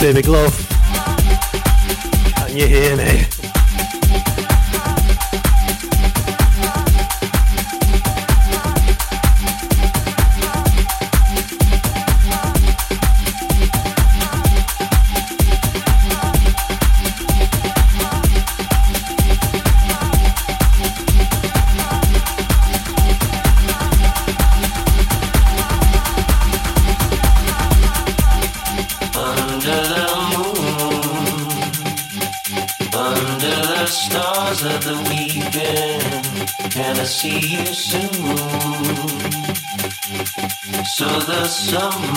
David Glove. Can you hear me? some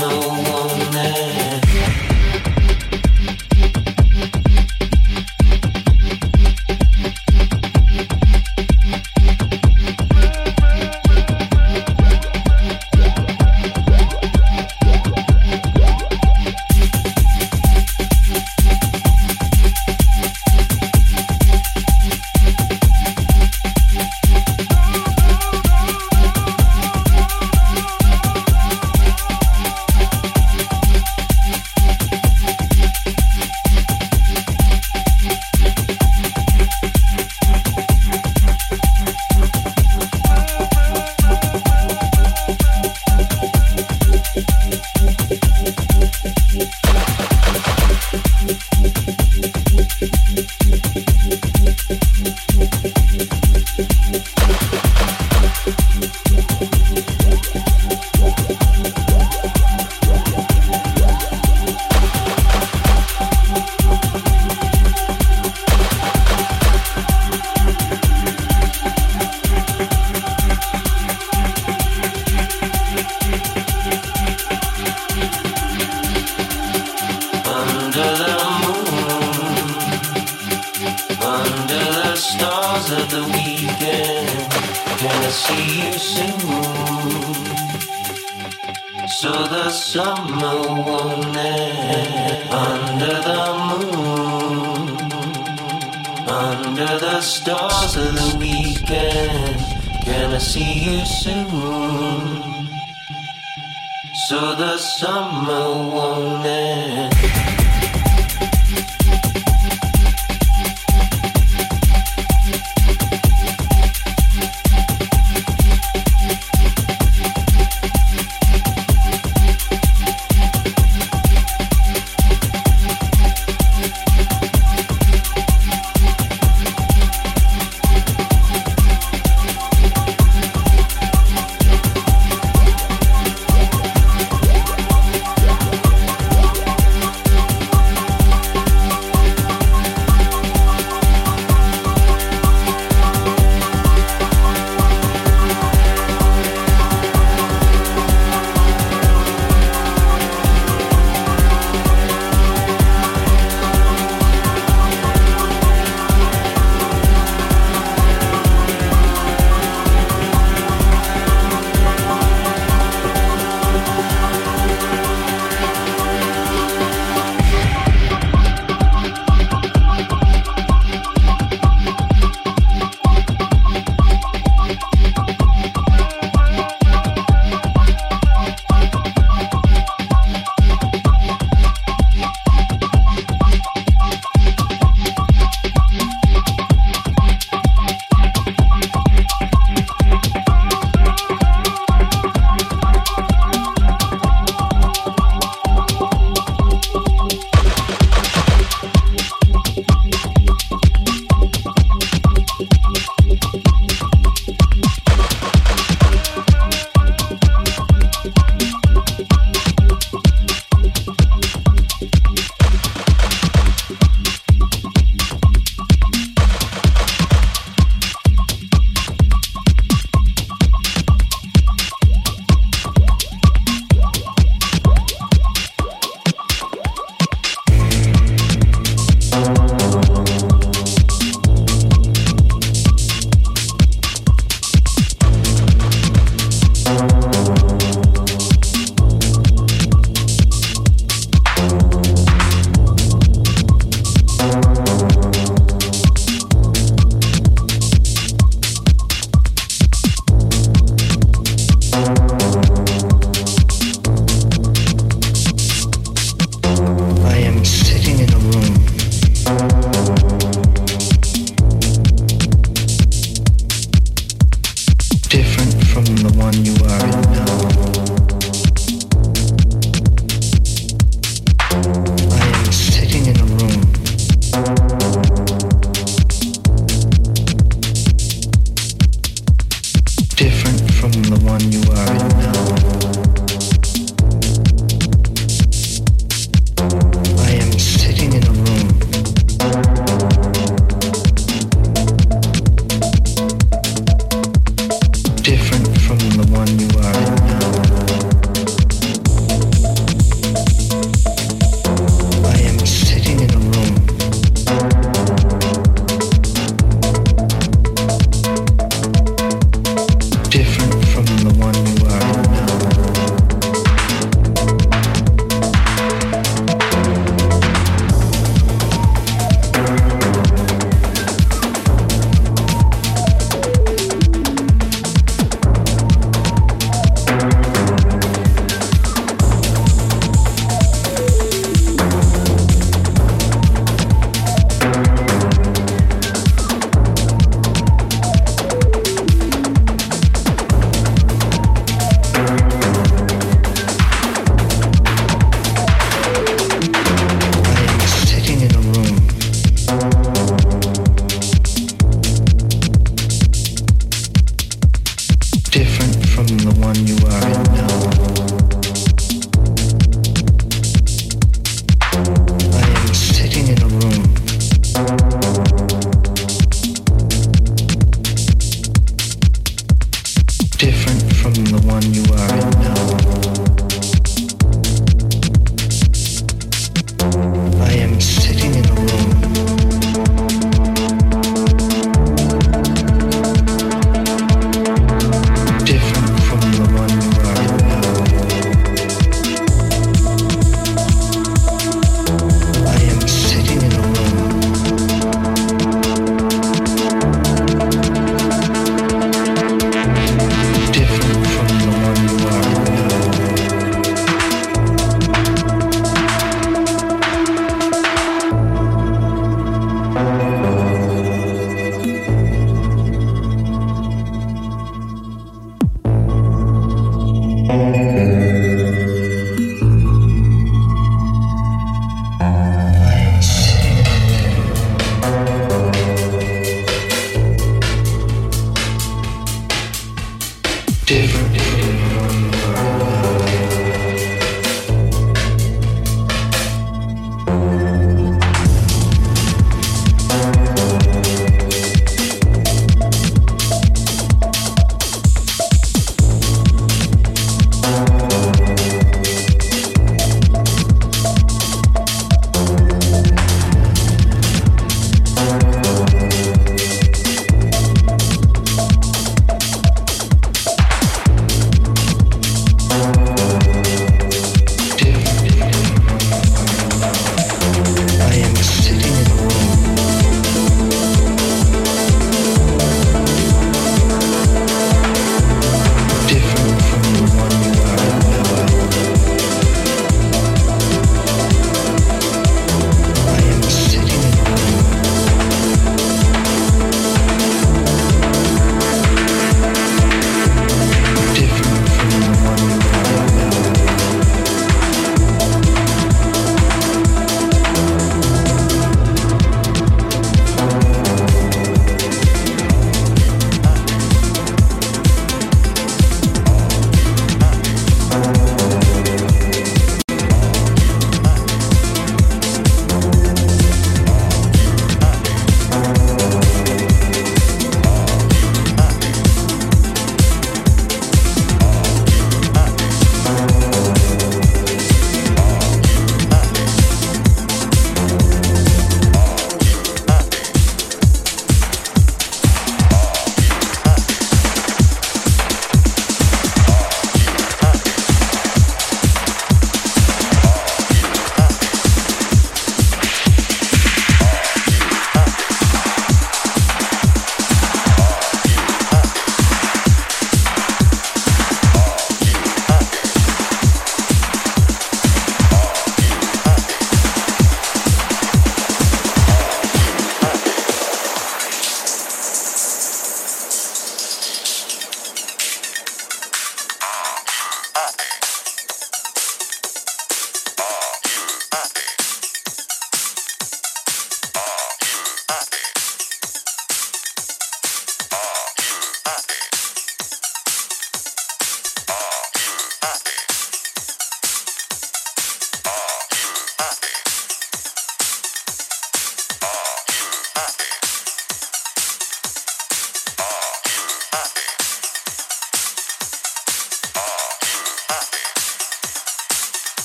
another weekend. Can I see you soon? So the summer won't end under the moon, under the stars of the weekend. Can I see you soon? So the summer won't end.